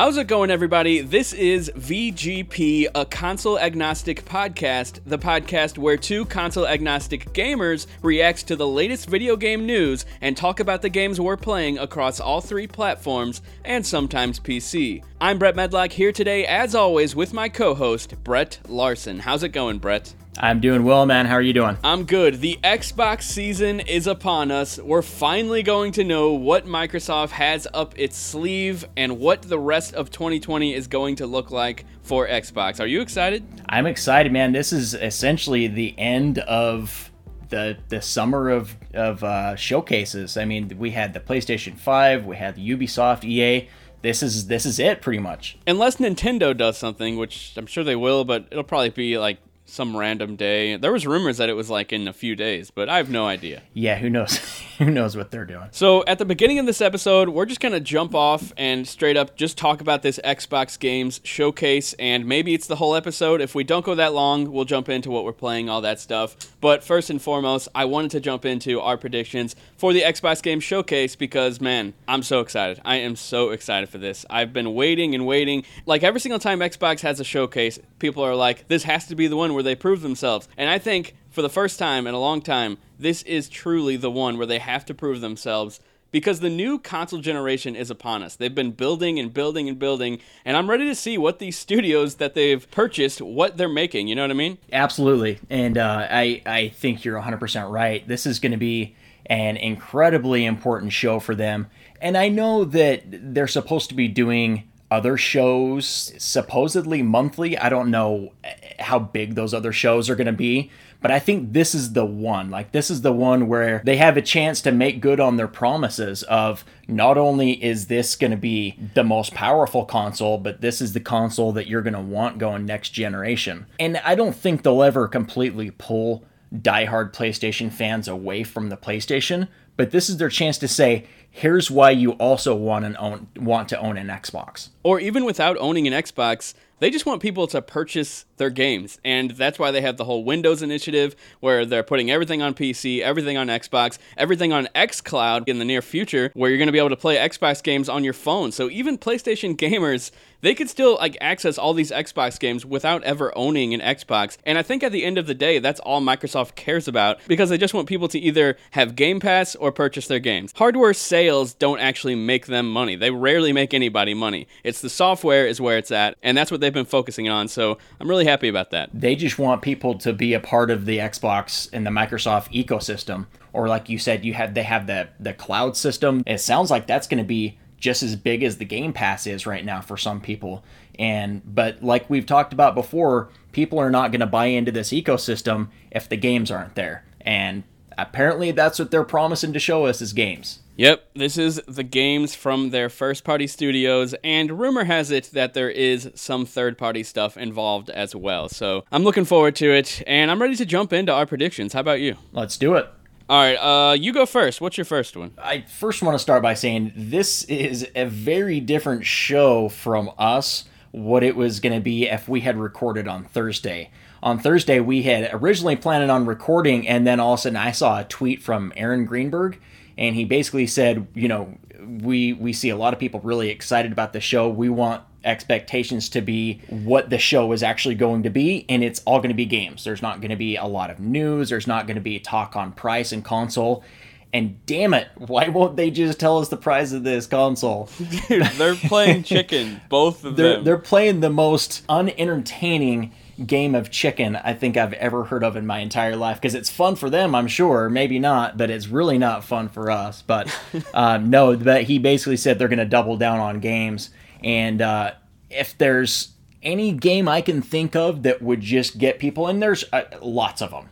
How's it going, everybody? This is VGP, a console agnostic podcast, the podcast where two console agnostic gamers react to the latest video game news and talk about the games we're playing across all three platforms and sometimes PC. I'm Brett Medlock here today, as always, with my co host, Brett Larson. How's it going, Brett? I'm doing well, man. How are you doing? I'm good. The Xbox season is upon us. We're finally going to know what Microsoft has up its sleeve and what the rest of 2020 is going to look like for Xbox. Are you excited? I'm excited, man. This is essentially the end of the the summer of of uh, showcases. I mean, we had the PlayStation 5, we had the Ubisoft, EA. This is this is it pretty much. Unless Nintendo does something, which I'm sure they will, but it'll probably be like some random day. There was rumors that it was like in a few days, but I have no idea. Yeah, who knows? who knows what they're doing? So at the beginning of this episode, we're just gonna jump off and straight up just talk about this Xbox games showcase, and maybe it's the whole episode. If we don't go that long, we'll jump into what we're playing, all that stuff. But first and foremost, I wanted to jump into our predictions for the Xbox Games Showcase because man, I'm so excited. I am so excited for this. I've been waiting and waiting. Like every single time Xbox has a showcase, people are like, "This has to be the one where they prove themselves." And I think for the first time in a long time, this is truly the one where they have to prove themselves because the new console generation is upon us. They've been building and building and building, and I'm ready to see what these studios that they've purchased, what they're making. You know what I mean? Absolutely, and uh, I I think you're 100% right. This is going to be an incredibly important show for them, and I know that they're supposed to be doing other shows supposedly monthly. I don't know how big those other shows are going to be, but I think this is the one. Like, this is the one where they have a chance to make good on their promises of not only is this going to be the most powerful console, but this is the console that you're going to want going next generation. And I don't think they'll ever completely pull diehard PlayStation fans away from the PlayStation, but this is their chance to say, here's why you also want an own want to own an Xbox. Or even without owning an Xbox, they just want people to purchase their games. And that's why they have the whole Windows initiative where they're putting everything on PC, everything on Xbox, everything on xCloud in the near future where you're going to be able to play Xbox games on your phone. So even PlayStation gamers, they could still like access all these Xbox games without ever owning an Xbox. And I think at the end of the day, that's all Microsoft cares about because they just want people to either have Game Pass or purchase their games. Hardware sales don't actually make them money. They rarely make anybody money. It's the software is where it's at, and that's what they've been focusing on. So I'm really happy about that. They just want people to be a part of the Xbox and the Microsoft ecosystem. Or like you said, you have they have the the cloud system. It sounds like that's going to be just as big as the Game Pass is right now for some people. And but like we've talked about before, people are not going to buy into this ecosystem if the games aren't there. And apparently that's what they're promising to show us is games. Yep, this is the games from their first party studios, and rumor has it that there is some third party stuff involved as well. So I'm looking forward to it, and I'm ready to jump into our predictions. How about you? Let's do it. All right, uh, you go first. What's your first one? I first want to start by saying this is a very different show from us, what it was going to be if we had recorded on Thursday. On Thursday, we had originally planned on recording, and then all of a sudden I saw a tweet from Aaron Greenberg and he basically said, you know, we we see a lot of people really excited about the show. We want expectations to be what the show is actually going to be and it's all going to be games. There's not going to be a lot of news, there's not going to be talk on price and console. And damn it, why won't they just tell us the price of this console? Dude, they're playing chicken, both of they're, them. They're playing the most unentertaining game of chicken I think I've ever heard of in my entire life because it's fun for them, I'm sure, maybe not, but it's really not fun for us. But uh, no, but he basically said they're going to double down on games, and uh, if there's any game I can think of that would just get people, and there's uh, lots of them,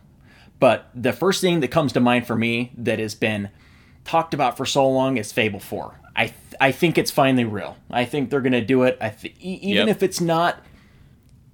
but the first thing that comes to mind for me that has been talked about for so long is Fable 4. I th- I think it's finally real. I think they're going to do it. I th- even yep. if it's not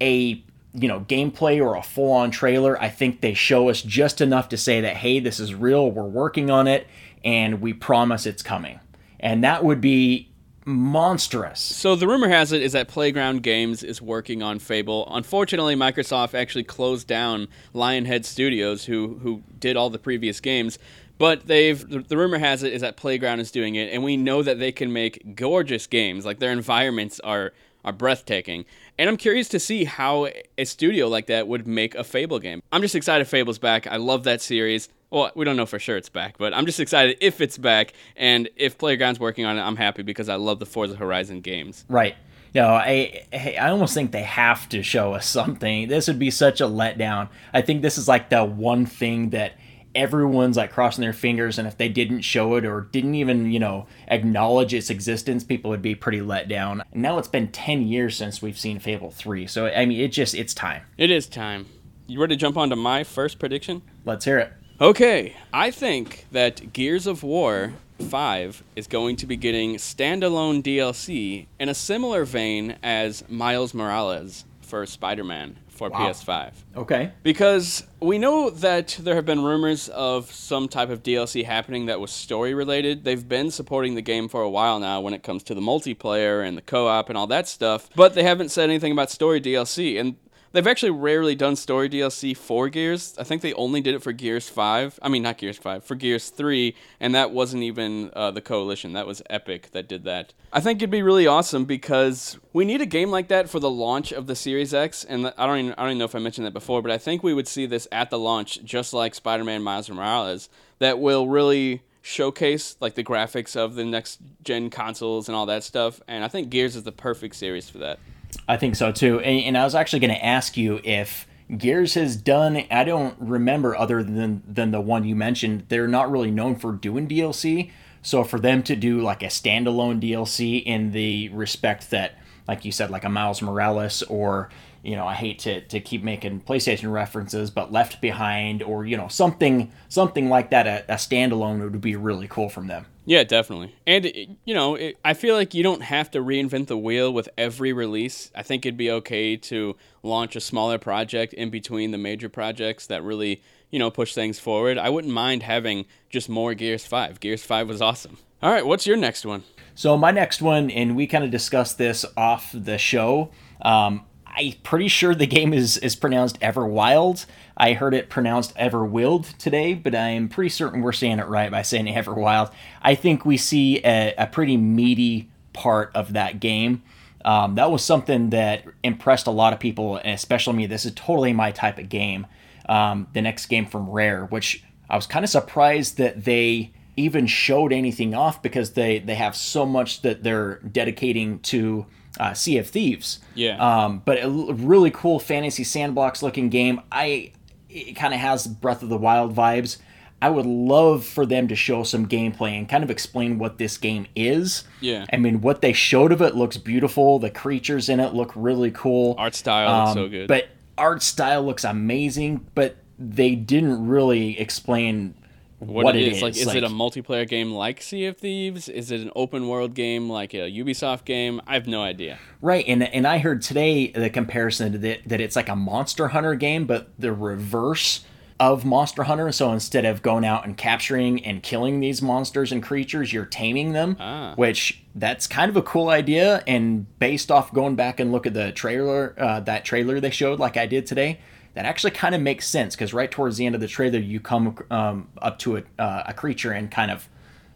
a you know gameplay or a full on trailer i think they show us just enough to say that hey this is real we're working on it and we promise it's coming and that would be monstrous. So the rumor has it is that Playground Games is working on Fable. Unfortunately, Microsoft actually closed down Lionhead Studios, who who did all the previous games. But they've the, the rumor has it is that Playground is doing it, and we know that they can make gorgeous games. Like their environments are are breathtaking. And I'm curious to see how a studio like that would make a Fable game. I'm just excited Fable's back. I love that series. Well, we don't know for sure it's back, but I'm just excited if it's back. And if Playground's working on it, I'm happy because I love the Forza Horizon games. Right. No, I I almost think they have to show us something. This would be such a letdown. I think this is like the one thing that everyone's like crossing their fingers and if they didn't show it or didn't even you know acknowledge its existence people would be pretty let down and now it's been 10 years since we've seen fable 3 so i mean it just it's time It is time. You ready to jump on to my first prediction? let's hear it Okay, I think that Gears of War 5 is going to be getting standalone DLC in a similar vein as Miles Morales for Spider Man for Wow. PS5. okay Because we know that there have been rumors of some type of DLC happening that was story related. They've been supporting the game for a while now when it comes to the multiplayer and the co op and all that stuff, but they haven't said anything about story DLC. And they've actually rarely done story DLC for Gears. I think they only did it for Gears 5. I mean, not Gears 5, for Gears 3, and that wasn't even uh, the Coalition. That was Epic that did that. I think it'd be really awesome because we need a game like that for the launch of the Series X. And I don't even, I don't even know if I mentioned that before, but I think we would see this at the launch, just like Spider-Man Miles Morales, that will really showcase like the graphics of the next gen consoles and all that stuff. And I think Gears is the perfect series for that. I think so too. And, and I was actually going to ask you if Gears has done. I don't remember other than than the one you mentioned. They're not really known for doing DLC. So for them to do like a standalone DLC in the respect that, like you said, like a Miles Morales or you know, I hate to, to keep making PlayStation references, but Left Behind or you know something something like that, a, a standalone would be really cool from them. Yeah, definitely. And it- you know, it, I feel like you don't have to reinvent the wheel with every release. I think it'd be okay to launch a smaller project in between the major projects that really, you know, push things forward. I wouldn't mind having just more Gears 5. Gears 5 was awesome. All right, what's your next one? So my next one, and we kind of discussed this off the show. Um, I'm pretty sure the game is is pronounced Everwild. I heard it pronounced Everwild today, but I am pretty certain we're saying it right by saying Everwild. I think we see a, a pretty meaty part of that game. Um, that was something that impressed a lot of people, and especially me. This is totally my type of game. Um, the next game from Rare, which I was kind of surprised that they even showed anything off because they they have so much that they're dedicating to uh, Sea of Thieves. Yeah. Um, but a l- really cool fantasy sandbox looking game. I it kind of has Breath of the Wild vibes. I would love for them to show some gameplay and kind of explain what this game is. Yeah. I mean, what they showed of it looks beautiful. The creatures in it look really cool. Art style looks Um, so good. But art style looks amazing, but they didn't really explain what, what it is. is. Like, is it a multiplayer game like Sea of Thieves? Is it an open world game like a Ubisoft game? I have no idea. Right, and and I heard today the comparison that that it's like a Monster Hunter game, but the reverse of Monster Hunter. So instead of going out and capturing and killing these monsters and creatures, you're taming them. Ah. Which that's kind of a cool idea. And based off going back and look at the trailer, uh, that trailer they showed, like I did today, that actually kind of makes sense because right towards the end of the trailer, you come um, up to a, uh, a creature and kind of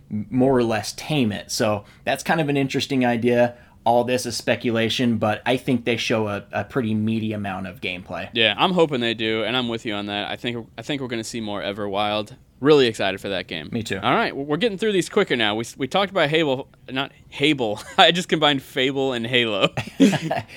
more or less tame it. So that's kind of an interesting idea. All this is speculation, but I think they show a, a pretty meaty amount of gameplay. Yeah, I'm hoping they do, and I'm with you on that. I think I think we're going to see more Everwild. Really excited for that game. Me too. All right, we're getting through these quicker now. We, we talked about Halo, not Hable. I just combined Fable and Halo.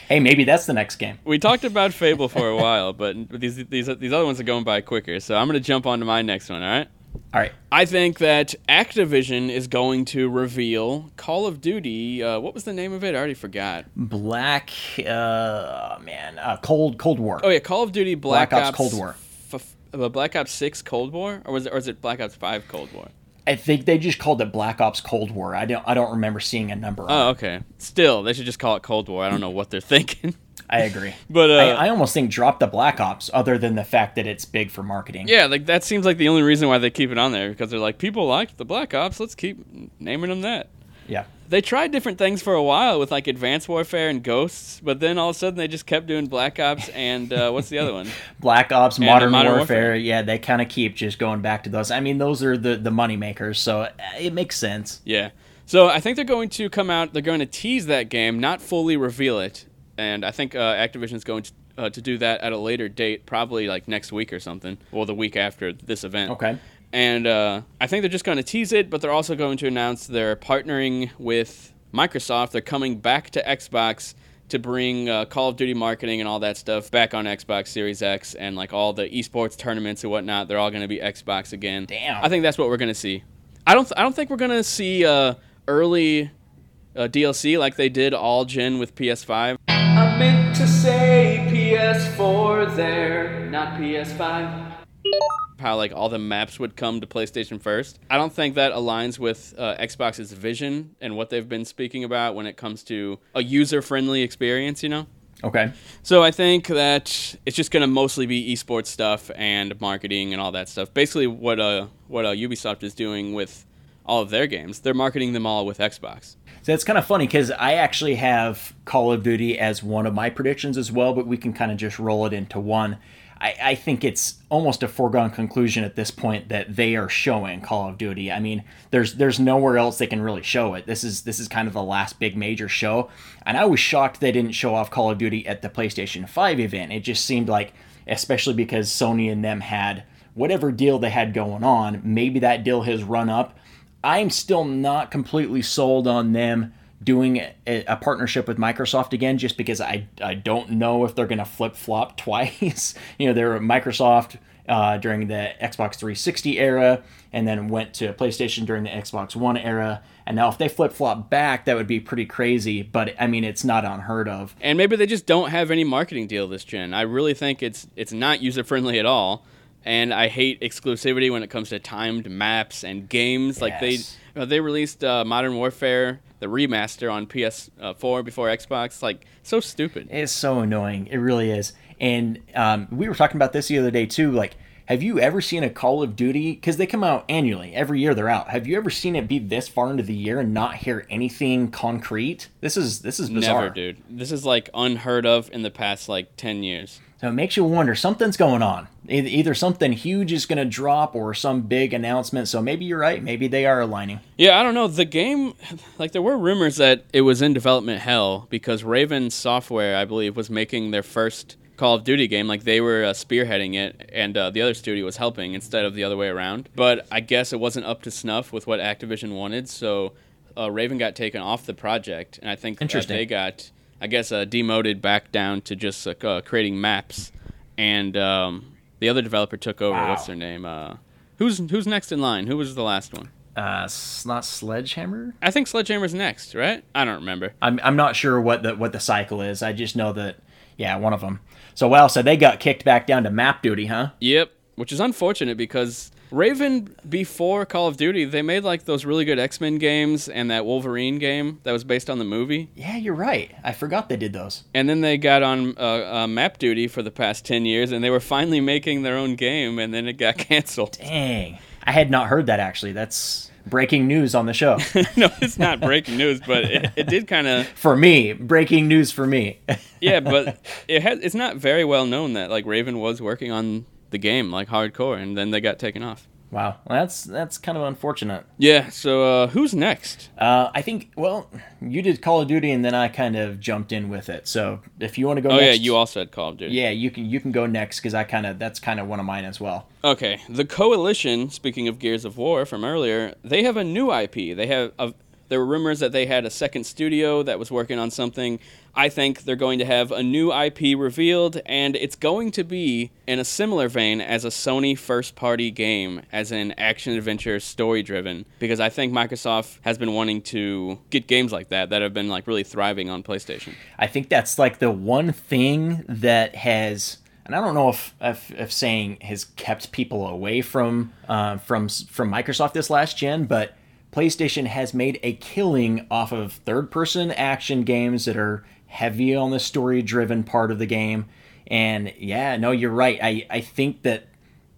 Hey, maybe that's the next game. we talked about Fable for a while, but these these these other ones are going by quicker. So I'm going to jump on to my next one. All right. All right. I think that Activision is going to reveal Call of Duty. Uh, what was the name of it? I already forgot. Black, uh, man, uh, Cold Cold War. Oh yeah, Call of Duty Black, Black Ops Cold War. F- uh, Black Ops Six Cold War, or was it, or is it Black Ops Five Cold War? I think they just called it Black Ops Cold War. I don't I don't remember seeing a number Oh, okay. Still, they should just call it Cold War. I don't know what they're thinking. I agree. But, uh, I, I almost think drop the Black Ops, other than the fact that it's big for marketing. yeah, like that seems like the only reason why they keep it on there because they're like people like the Black Ops. Let's keep naming them that. Yeah. they tried different things for a while with like Advanced Warfare and Ghosts, but then all of a sudden they just kept doing Black Ops and uh, what's the other one? Black Ops, And, Modern, Modern Warfare, Warfare. yeah, they kind of keep just going back to those. I mean, those are the the money makers, so uh, it makes sense. Yeah. So I think they're going to come out. They're going to tease that game, not fully reveal it. And I think uh, Activision's going to, uh, to do that at a later date, probably like next week or something, or the week after this event. Okay. And uh, I think they're just going to tease it, but they're also going to announce they're partnering with Microsoft. They're coming back to Xbox to bring uh, Call of Duty marketing and all that stuff back on Xbox Series X and like all the esports tournaments and whatnot. They're all going to be Xbox again. Damn. I think that's what we're going to see. I don't. Th- I don't think we're going to see uh, early uh, DLC like they did all gen with PS5. I meant to say PS4 there, not PS5 how like all the maps would come to PlayStation first. I don't think that aligns with uh, Xbox's vision and what they've been speaking about when it comes to a user-friendly experience. You know. Okay. So I think that it's just going to mostly be esports stuff and marketing and all that stuff. Basically, what uh what uh, Ubisoft is doing with all of their games, they're marketing them all with Xbox. So it's kind of funny because I actually have Call of Duty as one of my predictions as well, but we can kind of just roll it into one. I, I think it's almost a foregone conclusion at this point that they are showing Call of Duty. I mean, there's there's nowhere else they can really show it. This is this is kind of the last big major show, and I was shocked they didn't show off Call of Duty at the PlayStation 5 event. It just seemed like, especially because Sony and them had whatever deal they had going on, maybe that deal has run up. I'm still not completely sold on them doing a, a partnership with Microsoft again, just because I, I don't know if they're going to flip flop twice. you know, they were Microsoft uh, during the Xbox 360 era, and then went to PlayStation during the Xbox One era. And now, if they flip flop back, that would be pretty crazy. But I mean, it's not unheard of. And maybe they just don't have any marketing deal this gen. I really think it's it's not user friendly at all. And I hate exclusivity when it comes to timed maps and games. Like they Yes. uh, they released uh, Modern Warfare the remaster on PS4 before Xbox. Like so stupid. It's so annoying. It really is. And um, we were talking about this the other day too. Like, have you ever seen a Call of Duty? Because they come out annually. Every year they're out. Have you ever seen it be this far into the year and not hear anything concrete? This is this is bizarre. Never, dude. This is like unheard of in the past like ten years. So it makes you wonder something's going on. Either something huge is going to drop or some big announcement. So maybe you're right. Maybe they are aligning. Yeah, I don't know. The game, like, there were rumors that it was in development hell because Raven Software, I believe, was making their first Call of Duty game. Like, they were uh, spearheading it, and uh, the other studio was helping instead of the other way around. But I guess it wasn't up to snuff with what Activision wanted, so uh, Raven got taken off the project, and I think Interesting. they got, I guess, uh, demoted back down to just uh, uh, creating maps, and um, the other developer took over. Wow. What's their name? Uh, who's who's next in line? Who was the last one? Uh, not Sledgehammer. I think Sledgehammer's next, right? I don't remember. I'm I'm not sure what the what the cycle is. I just know that yeah, one of them. So wow, so they got kicked back down to map duty, huh? Yep, which is unfortunate because Raven before Call of Duty, they made like those really good X-Men games and that Wolverine game that was based on the movie. Yeah, you're right. I forgot they did those. And then they got on uh, uh, map duty for the past 10 years and they were finally making their own game and then it got canceled. Dang, I had not heard that actually. That's breaking news on the show no, it's not breaking news, but it, it did kind of for me. Breaking news for me. yeah, but it has it's not very well known that like Raven was working on the game like hardcore and then they got taken off. Wow, well, that's that's kind of unfortunate. Yeah, so uh, who's next? Uh, I think well, you did Call of Duty, and then I kind of jumped in with it. So if you want to go, Oh next, yeah, you also had Call of Duty. yeah, you can you can go next because I kind of that's kind of one of mine as well. Okay, the Coalition. Speaking of Gears of War from earlier, they have a new IP. They have a, there were rumors that they had a second studio that was working on something. I think they're going to have a new IP revealed, and it's going to be in a similar vein as a Sony first-party game, as in action adventure, story-driven. Because I think Microsoft has been wanting to get games like that that have been like really thriving on PlayStation. I think that's like the one thing that has, and I don't know if if, if saying has kept people away from uh, from from Microsoft this last gen, but PlayStation has made a killing off of third person action games that are heavy on the story driven part of the game. And yeah, no, you're right. I, I think that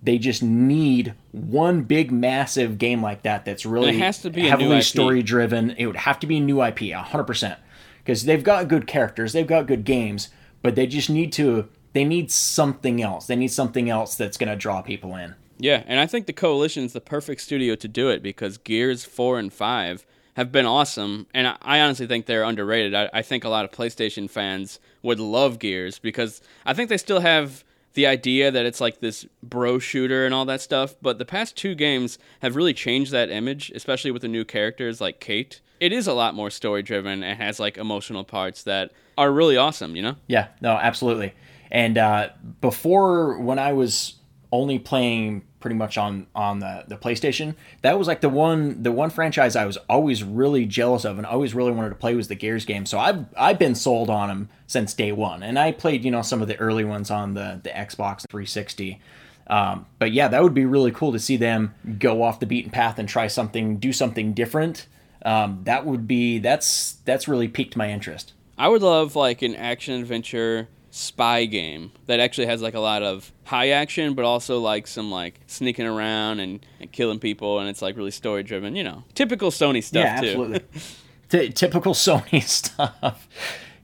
They just need one big, massive game like that that's really it has to be heavily story driven. It would have to be a new IP, 100%. Because they've got good characters, they've got good games, but they just need to, they need something else. They need something else that's going to draw people in. Yeah, and I think the Coalition's the perfect studio to do it because Gears 4 and 5 have been awesome, and I- I honestly think they're underrated. I, I think a lot of PlayStation fans would love Gears because I think they still have the idea that it's like this bro shooter and all that stuff, but the past two games have really changed that image, especially with the new characters like Kate. It is a lot more story driven and has like emotional parts that are really awesome, you know? Yeah, no, absolutely. And uh, before, when I was only playing pretty much on on the, the PlayStation, that was like the one the one franchise I was always really jealous of and always really wanted to play was the Gears game. So I've I've been sold on them since day one, and I played you know some of the early ones on the the Xbox 360. Um, but yeah, that would be really cool to see them go off the beaten path and try something, do something different. Um, that would be that's that's really piqued my interest. I would love like an action adventure spy game that actually has like a lot of high action but also like some like sneaking around and, and killing people and it's like really story driven you know typical sony stuff yeah, too absolutely. T- typical Sony stuff.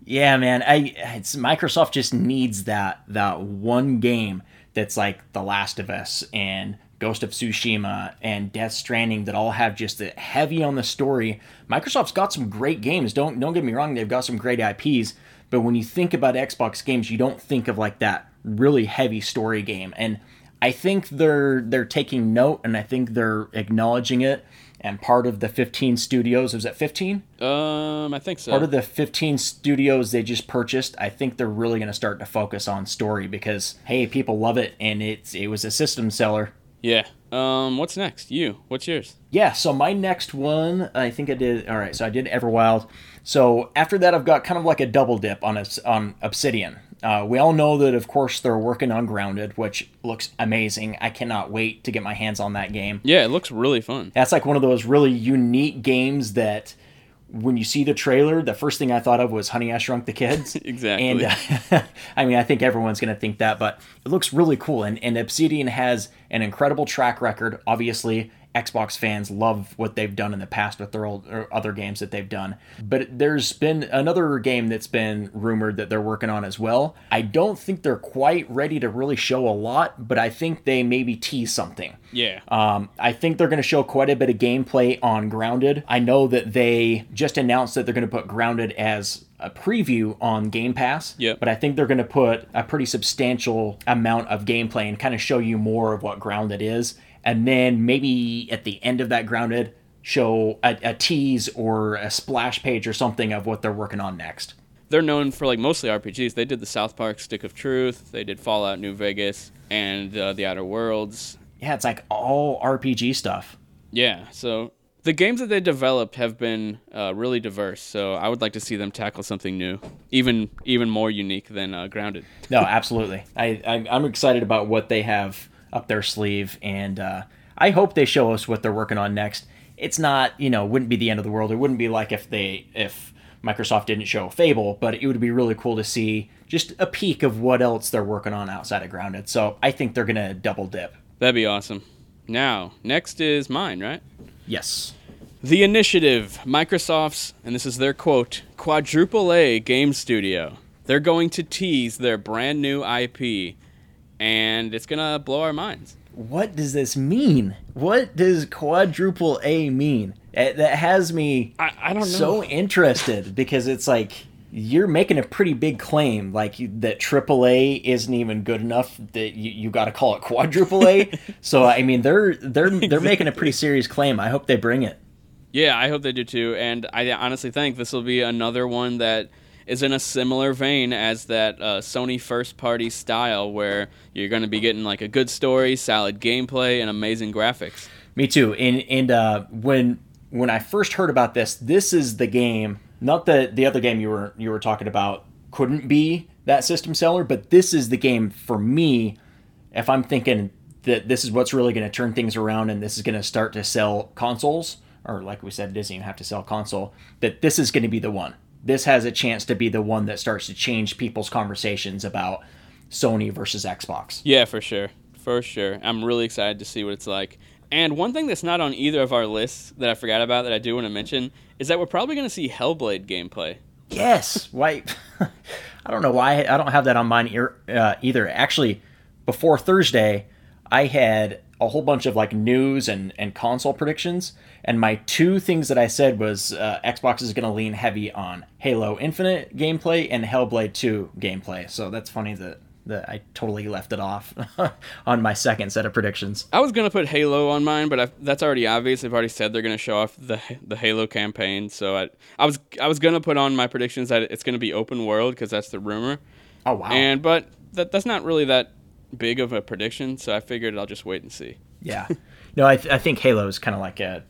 Yeah, man. I it's Microsoft just needs that that one game that's like The Last of Us and Ghost of Tsushima and Death Stranding that all have just a heavy on the story. Microsoft's got some great games. Don't don't get me wrong, they've got some great IPs, but when you think about Xbox games, you don't think of like that really heavy story game. And I think they're they're taking note and I think they're acknowledging it. And part of the 15 studios, was that 15? um i think so Part of the 15 studios they just purchased, I think they're really going to start to focus on story because hey, people love it and it's it was a system seller. yeah um what's next you what's yours Yeah, so my next one, I think I did. All right, so I did Everwild. So after that, I've got kind of like a double dip on on Obsidian. Uh, we all know that, of course, they're working on Grounded, which looks amazing. I cannot wait to get my hands on that game. yeah it looks really fun That's like one of those really unique games that when you see the trailer, the first thing I thought of was Honey I Shrunk the Kids. Exactly. And uh, I mean, I think everyone's going to think that, but it looks really cool. And, and Obsidian has an incredible track record. Obviously, Xbox fans love what they've done in the past with their old, or other games that they've done. But there's been another game that's been rumored that they're working on as well. I don't think they're quite ready to really show a lot, but I think they maybe tease something. yeah Um, I think they're going to show quite a bit of gameplay on Grounded. I know that they just announced that they're going to put Grounded as a preview on Game Pass. Yep. But I think they're going to put a pretty substantial amount of gameplay and kind of show you more of what Grounded is. And then maybe at the end of that Grounded, show a, a tease or a splash page or something of what they're working on next. they're known for like mostly rpgs they did the south park stick of truth they did fallout new vegas and uh, the outer worlds Yeah, it's like all RPG stuff. Yeah, so the games that they developed have been uh, really diverse. So I would like to see them tackle something new, even even more unique than uh, Grounded. No, absolutely. I, I I'm excited about what they have up their sleeve, and uh, I hope they show us what they're working on next. It's not, you know, wouldn't be the end of the world. It wouldn't be like if they if Microsoft didn't show Fable, but it would be really cool to see just a peek of what else they're working on outside of Grounded. So I think they're gonna double dip. That'd be awesome. Now, next is mine, right? Yes. The Initiative, Microsoft's, and this is their quote, quadruple A game studio. They're going to tease their brand new IP, and it's gonna blow our minds. What does this mean? What does quadruple A mean? Eh, That has me I, I don't know. so interested because it's like you're making a pretty big claim like that AAA isn't even good enough that you, you got to call it quadruple A. so I mean they're they're they're making a pretty serious claim. I hope they bring it. Yeah, I hope they do too. And I honestly think this will be another one that is in a similar vein as that uh, Sony first party style, where you're going to be getting like a good story, solid gameplay, and amazing graphics. Me too. And and uh, when when I first heard about this, this is the game. Not the the other game you were you were talking about couldn't be that system seller, but this is the game for me. If I'm thinking that this is what's really going to turn things around and this is going to start to sell consoles, or like we said, it doesn't even have to sell console. That this is going to be the one. This has a chance to be the one that starts to change people's conversations about Sony versus Xbox. Yeah, for sure. For sure. I'm really excited to see what it's like. And one thing that's not on either of our lists that I forgot about that I do want to mention is that we're probably going to see Hellblade gameplay. Yes. Why? I don't know why I don't have that on mine ear, uh, either. Actually, before Thursday, I had a whole bunch of like news and, and console predictions. And my two things that I said was uh, Xbox is going to lean heavy on Halo Infinite gameplay and Hellblade 2 gameplay. So that's funny that that I totally left it off on my second set of predictions. I was gonna put Halo on mine, but I, that's already obvious. They've already said they're gonna show off the the Halo campaign. So I I was I was gonna put on my predictions that it's gonna be open world because that's the rumor. Oh wow! And but that that's not really that big of a prediction, so I figured I'll just wait and see. Yeah. No, I, th- I think Halo is kind of like a.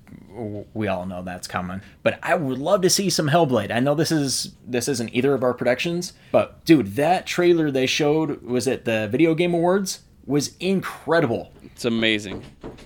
We all know that's coming, but I would love to see some Hellblade. I know this is this isn't either of our predictions, but dude, that trailer they showed was at the Video Game Awards was incredible. It's amazing.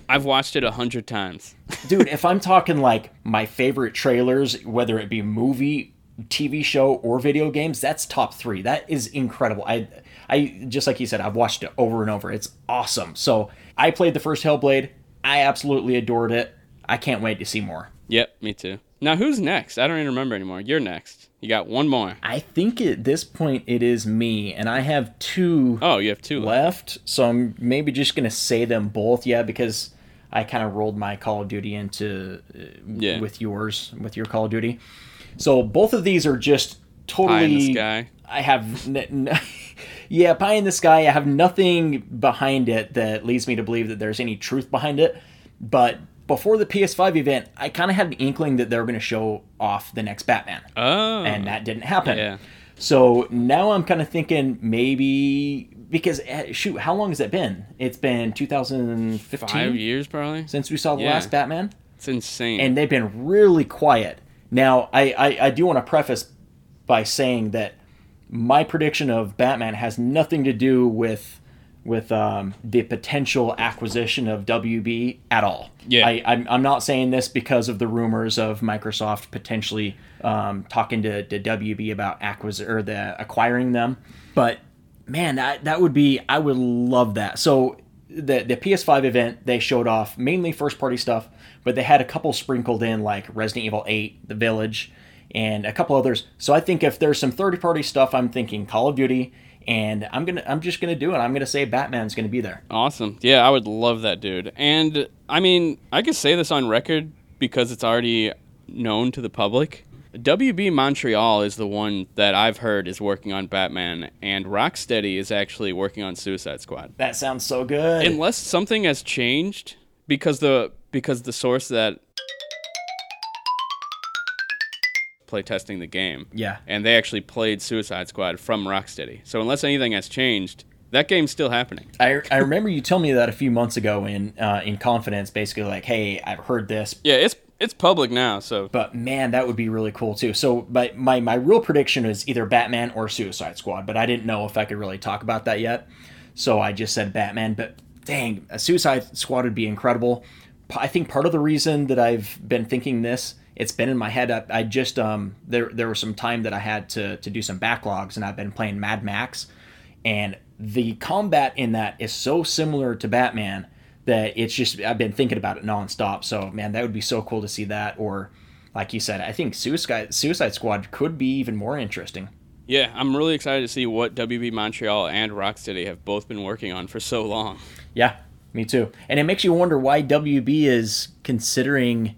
I've watched it a hundred times. dude, if I'm talking like my favorite trailers, whether it be movie, TV show, or video games, that's top three. That is incredible. I I just like you said, I've watched it over and over. It's awesome. So I played the first Hellblade. I absolutely adored it. I can't wait to see more. Yep, me too. Now who's next? I don't even remember anymore. You're next. You got one more. I think at this point it is me, and I have two. Oh, you have two left. left so I'm maybe just gonna say them both. Yeah, because I kind of rolled my Call of Duty into uh, yeah. with yours with your Call of Duty. So both of these are just totally. Pie in the sky. I have. N- n- yeah, pie in the sky. I have nothing behind it that leads me to believe that there's any truth behind it. But before the PS5 event, I kind of had an inkling that they were going to show off the next Batman. Oh. And that didn't happen. Yeah. So now I'm kind of thinking maybe because eh, shoot, how long has it been? It's been 2015. Five years probably since we saw the yeah. last Batman. It's insane. And they've been really quiet. Now I I, I do want to preface by saying that my prediction of Batman has nothing to do with with um, the potential acquisition of WB at all. Yeah, I, I'm, I'm not saying this because of the rumors of Microsoft potentially um, talking to, to WB about acquis or the acquiring them, but man, that that would be I would love that. So the the PS5 event they showed off mainly first party stuff, but they had a couple sprinkled in like Resident Evil 8, The Village, and a couple others. So I think if there's some third party stuff, I'm thinking Call of Duty, and I'm gonna I'm just gonna do it. I'm gonna say Batman's gonna be there. Awesome. Yeah, I would love that, dude. And I mean, I could say this on record because it's already known to the public. WB Montreal is the one that I've heard is working on Batman, and Rocksteady is actually working on Suicide Squad. That sounds so good. Unless something has changed, because the because the source that play testing the game. Yeah. And they actually played Suicide Squad from Rocksteady. So unless anything has changed, that game's still happening. I, I remember you telling me that a few months ago in uh, in confidence, basically like, hey, I've heard this. Yeah, it's it's public now, so. But man, that would be really cool too. So, my my my real prediction is either Batman or Suicide Squad, but I didn't know if I could really talk about that yet. So I just said Batman. But dang, a Suicide Squad would be incredible. I think part of the reason that I've been thinking this it's been in my head. I, I, just um there there was some time that I had to to do some backlogs, and I've been playing Mad Max, and the combat in that is so similar to Batman that it's just I've been thinking about it nonstop. So man, that would be so cool to see that. Or like you said, I think Suicide Suicide Squad could be even more interesting. Yeah, I'm really excited to see what WB Montreal and Rocksteady have both been working on for so long. Yeah, me too. And it makes you wonder why WB is considering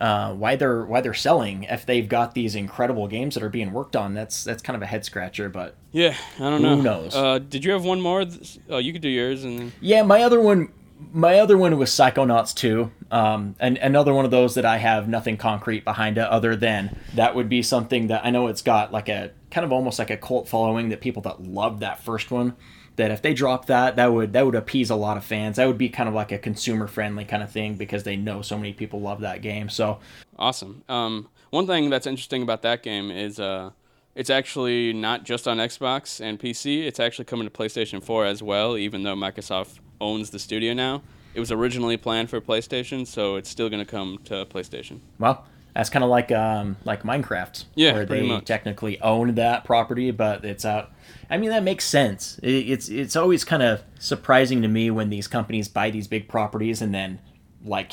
uh, why they're why they're selling if they've got these incredible games that are being worked on. That's that's kind of a head scratcher, but yeah, I don't know. Who knows? Uh, did you have one more? Oh, you could do yours and then... yeah, my other one. My other one was Psychonauts 2, um, and another one of those that I have nothing concrete behind it other than that would be something that I know it's got like a kind of almost like a cult following that people that loved that first one that if they drop that, that would that would appease a lot of fans. That would be kind of like a consumer friendly kind of thing because they know so many people love that game. So awesome. Um, one thing that's interesting about that game is uh, it's actually not just on Xbox and PC. It's actually coming to PlayStation 4 as well, even though Microsoft owns the studio now. It was originally planned for PlayStation, so it's still going to come to PlayStation. Well, That's kind of like um, like Minecraft, Yeah, where they much. technically own that property, but it's out. I mean, that makes sense. It, it's it's always kind of surprising to me when these companies buy these big properties and then like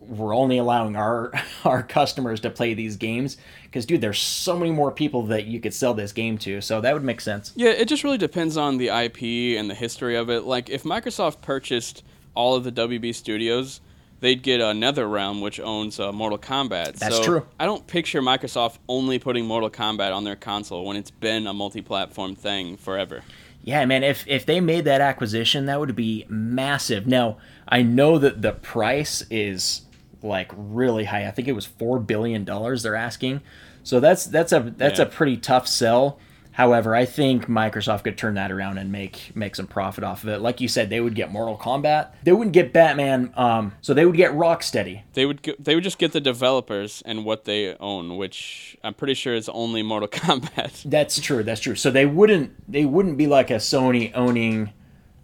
we're only allowing our our customers to play these games because dude, there's so many more people that you could sell this game to, so that would make sense. Yeah, it just really depends on the IP and the history of it. Like, if Microsoft purchased all of the WB studios, they'd get uh, NetherRealm, which owns uh, Mortal Kombat. That's so true. I don't picture Microsoft only putting Mortal Kombat on their console when it's been a multi-platform thing forever. Yeah, man, if if they made that acquisition, that would be massive. Now, I know that the price is like really high. I think it was 4 billion dollars they're asking. So that's that's a that's Yeah. a pretty tough sell. However, I think Microsoft could turn that around and make make some profit off of it. Like you said, they would get Mortal Kombat. They wouldn't get Batman um so they would get Rocksteady. They would they would just get the developers and what they own, which I'm pretty sure is only Mortal Kombat. That's true. That's true. So they wouldn't they wouldn't be like a Sony owning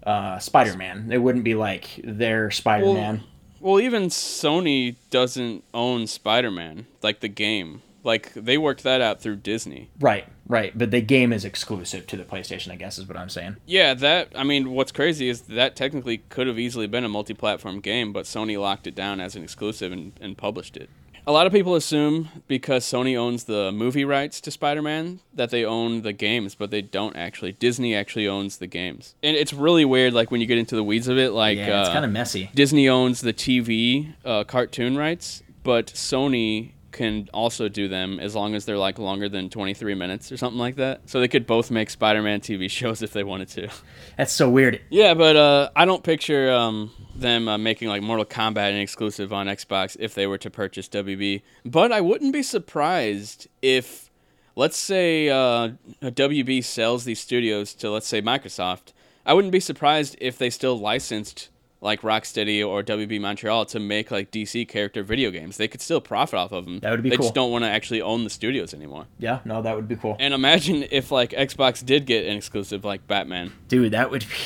uh Spider-Man. They wouldn't be like their Spider-Man. Well, even Sony doesn't own Spider-Man, like the game. Like they worked that out through Disney. Right, right. But the game is exclusive to the PlayStation, I guess is what I'm saying. Yeah, that I mean, what's crazy is that technically could have easily been a multi-platform game, but Sony locked it down as an exclusive and, and published it. A lot of people assume because Sony owns the movie rights to Spider-Man that they own the games, but they don't actually. Disney actually owns the games, and it's really weird. Like when you get into the weeds of it, like Yeah, it's uh, kind of messy. Disney owns the TV uh, cartoon rights, but Sony can also do them as long as they're like longer than 23 minutes or something like that. So they could both make Spider-Man TV shows if they wanted to. That's so weird. Yeah, but uh, I don't picture um, them uh, making like Mortal Kombat an exclusive on Xbox if they were to purchase WB. But I wouldn't be surprised if, let's say, uh, WB sells these studios to, let's say, Microsoft. I wouldn't be surprised if they still licensed like Rocksteady or WB Montreal to make like DC character video games. They could still profit off of them. That would be they cool. just don't want to actually own the studios anymore. Yeah, no, that would be cool. And imagine if like Xbox did get an exclusive like Batman. Dude, that would be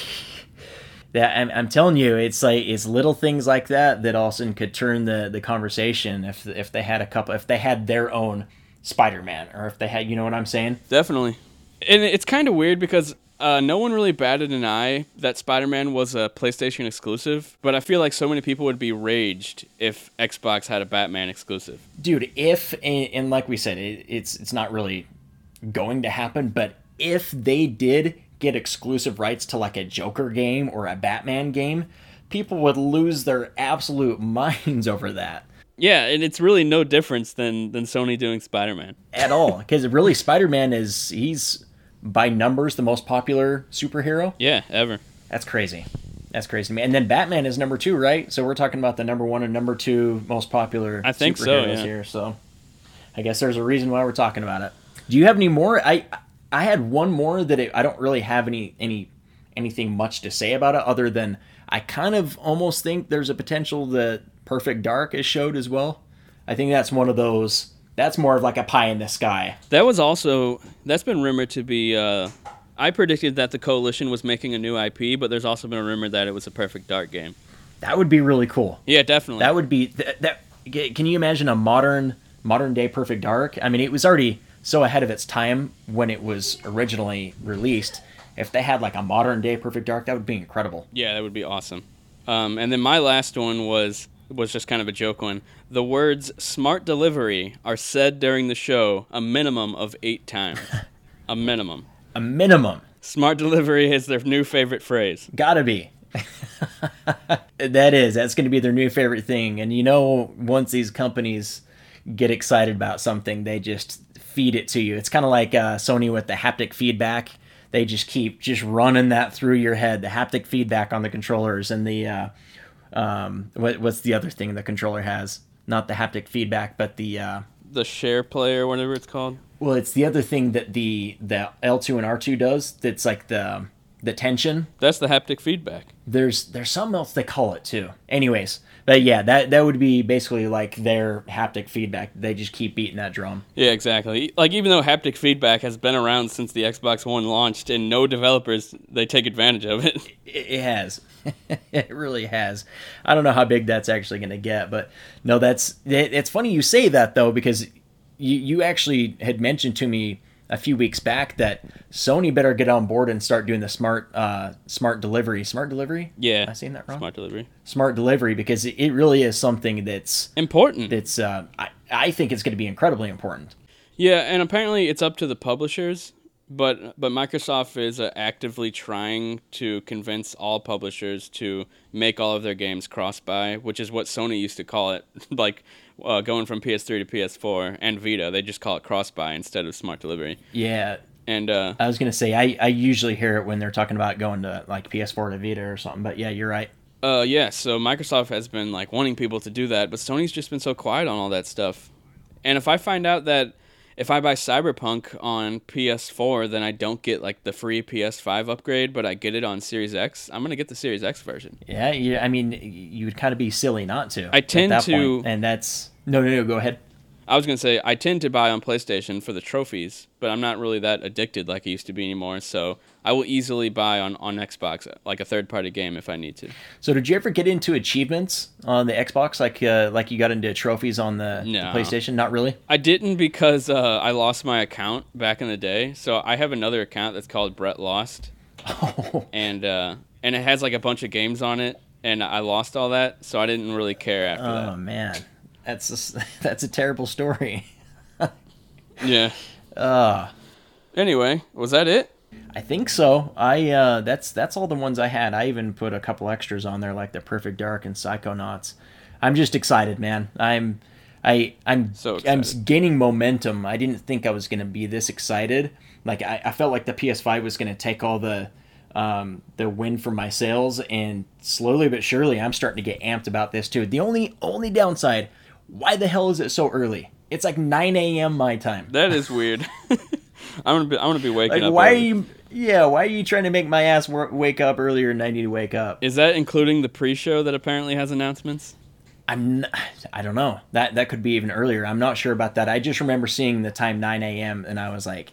that I'm, I'm telling you, it's like it's little things like that that also could turn the the conversation if if they had a couple if they had their own Spider-Man or if they had, you know what I'm saying? Definitely. And it's kind of weird because uh, no one really batted an eye that Spider Man was a PlayStation exclusive, but I feel like so many people would be raged if Xbox had a Batman exclusive. dude if and, and like we said it, it's it's not really going to happen but if they did get exclusive rights to like a joker game or a batman game people would lose their absolute minds over that Yeah, and it's really no difference than, than Sony doing Spider Man. at all because really spider-man is he's by numbers the most popular superhero? Yeah, ever. that's crazy. That's crazy to me. And then batman is number two right? So we're talking about the number one and number two most popular I think so, superheroes yeah. here so i guess there's a reason why we're talking about it. Do you have any more? I i had one more that it, i don't really have any any anything much to say about it other than i kind of almost think there's a potential that perfect dark is showed as well. I think that's one of those that's more of like a pie in the sky That was also, that's been rumored to be. Uh, I predicted that the Coalition was making a new IP, but there's also been a rumor that it was a Perfect Dark game. that would be really cool Yeah, definitely. That would be that, that. Can you imagine a modern modern day Perfect Dark? I mean, it was already so ahead of its time when it was originally released. If they had like a modern day Perfect Dark, that would be incredible. Yeah, that would be awesome. Um, and then my last one was was just kind of a joke one. The words "smart delivery" are said during the show a minimum of eight times. a minimum. A minimum, Smart delivery is their new favorite phrase. gotta be. that is. That's going to be their new favorite thing. And you know, once these companies get excited about something, they just feed it to you. It's kind of like uh, Sony with the haptic feedback. They just keep just running that through your head. The haptic feedback on the controllers and the uh, um, what, what's the other thing the controller has? Not the haptic feedback, but the uh, The share play or whatever it's called. well, it's the other thing that the the L two and R two does. That's like the the tension. That's the haptic feedback. There's there's something else they call it too. Anyways, but yeah, that that would be basically like their haptic feedback. They just keep beating that drum. Yeah, exactly. Like even though haptic feedback has been around since the Xbox One launched, and no developers they take advantage of it. It, it has. it really has. I don't know how big that's actually going to get, but no, that's it, it's funny you say that though because you you actually had mentioned to me a few weeks back that Sony better get on board and start doing the smart uh, smart delivery. Smart delivery? Yeah, Am I saying that wrong? smart delivery. Smart delivery because it, really is something that's Important. that's uh, I I think it's going to be incredibly important. Yeah, and apparently it's up to the publishers, but but Microsoft is uh, actively trying to convince all publishers to make all of their games cross-buy, which is what Sony used to call it, like uh, going from PS3 to PS4 and Vita. They just call it cross-buy instead of smart delivery. Yeah. And uh, I was gonna say I, I usually hear it when they're talking about going to like PS4 to Vita or something, but yeah, you're right. uh, yeah, so Microsoft has been like wanting people to do that, but Sony's just been so quiet on all that stuff. And if I find out that if I buy Cyberpunk on PS4, then I don't get like the free PS5 upgrade, but I get it on Series X, I'm gonna get the Series X version. Yeah, yeah. I mean, you would kind of be silly not to. I tend that to- point, and that's no, no, no. Go ahead. I was gonna say I tend to buy on PlayStation for the trophies, but I'm not really that addicted like I used to be anymore. So I will easily buy on on Xbox like a third party game if I need to. So, did you ever get into achievements on the Xbox, like uh, like you got into trophies on the, the No. PlayStation? Not really. I didn't because uh, I lost my account back in the day. So I have another account that's called Brett Lost, Oh, and uh, and it has like a bunch of games on it, and I lost all that, so I didn't really care after that. oh man, that's just, that's a terrible story. Yeah. Uh, Anyway, was that it? I think so. I uh, that's that's all the ones I had. I even put a couple extras on there, like the Perfect Dark and Psychonauts. I'm just excited, man. I'm I I'm So I'm gaining momentum. I didn't think I was gonna be this excited. Like I, I felt like the PS5 was gonna take all the um, the win from my sails, and slowly but surely, I'm starting to get amped about this too. The only only downside, why the hell is it so early? It's like 9 a.m. my time. That is weird. I'm gonna be I'm gonna be waking Like, up. why are you? Yeah, why are you trying to make my ass wake up earlier than I need to wake up? Is that including the pre-show that apparently has announcements? I'm. N- I don't know. That that could be even earlier. I'm not sure about that. I just remember seeing the time 9 a.m. and I was like,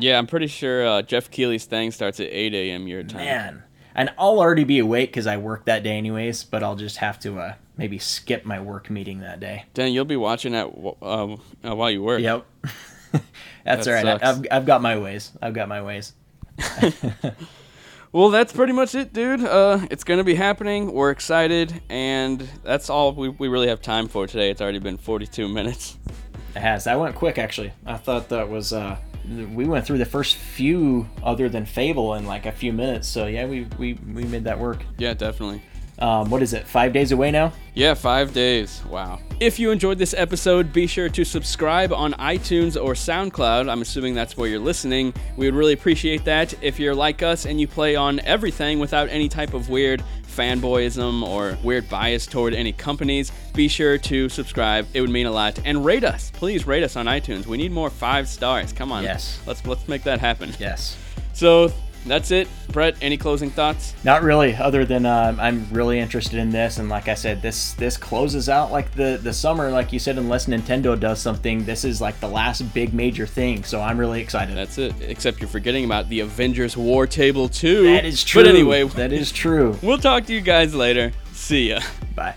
Yeah, I'm pretty sure uh, Geoff Keighley's thing starts at 8 a.m. your time. man. And I'll already be awake because I work that day anyways. But I'll just have to uh, maybe skip my work meeting that day. Dan, you'll be watching that uh, uh, while you work. Yep. That's That all right. I, I've, I've got my ways. I've got my ways. Well, that's pretty much it, dude. Uh, it's gonna be happening. We're excited, and that's all we, we really have time for today. It's already been 42 minutes. It has. That went quick, actually. I thought that was. Uh, we went through the first few, other than Fable, in like a few minutes. So yeah, we we, we made that work. Yeah, definitely. Um, what is it? Five days away now. Yeah, five days. Wow. If you enjoyed this episode, be sure to subscribe on iTunes or SoundCloud. I'm assuming that's where you're listening. We would really appreciate that. If you're like us and you play on everything without any type of weird fanboyism or weird bias toward any companies, be sure to subscribe. It would mean a lot. And rate us. Please rate us on iTunes. We need more five stars. Come on. Yes. Let's let's make that happen. Yes. So that's it. Brett, any closing thoughts? Not really. Other than uh, I'm really interested in this, and like I said, this this closes out like the the summer, like you said, unless Nintendo does something. This is like the last big major thing, so I'm really excited. That's it. Except you're forgetting about the Avengers War Table 2. that is true. But anyway, that is true. we'll talk to you guys later. See ya. Bye.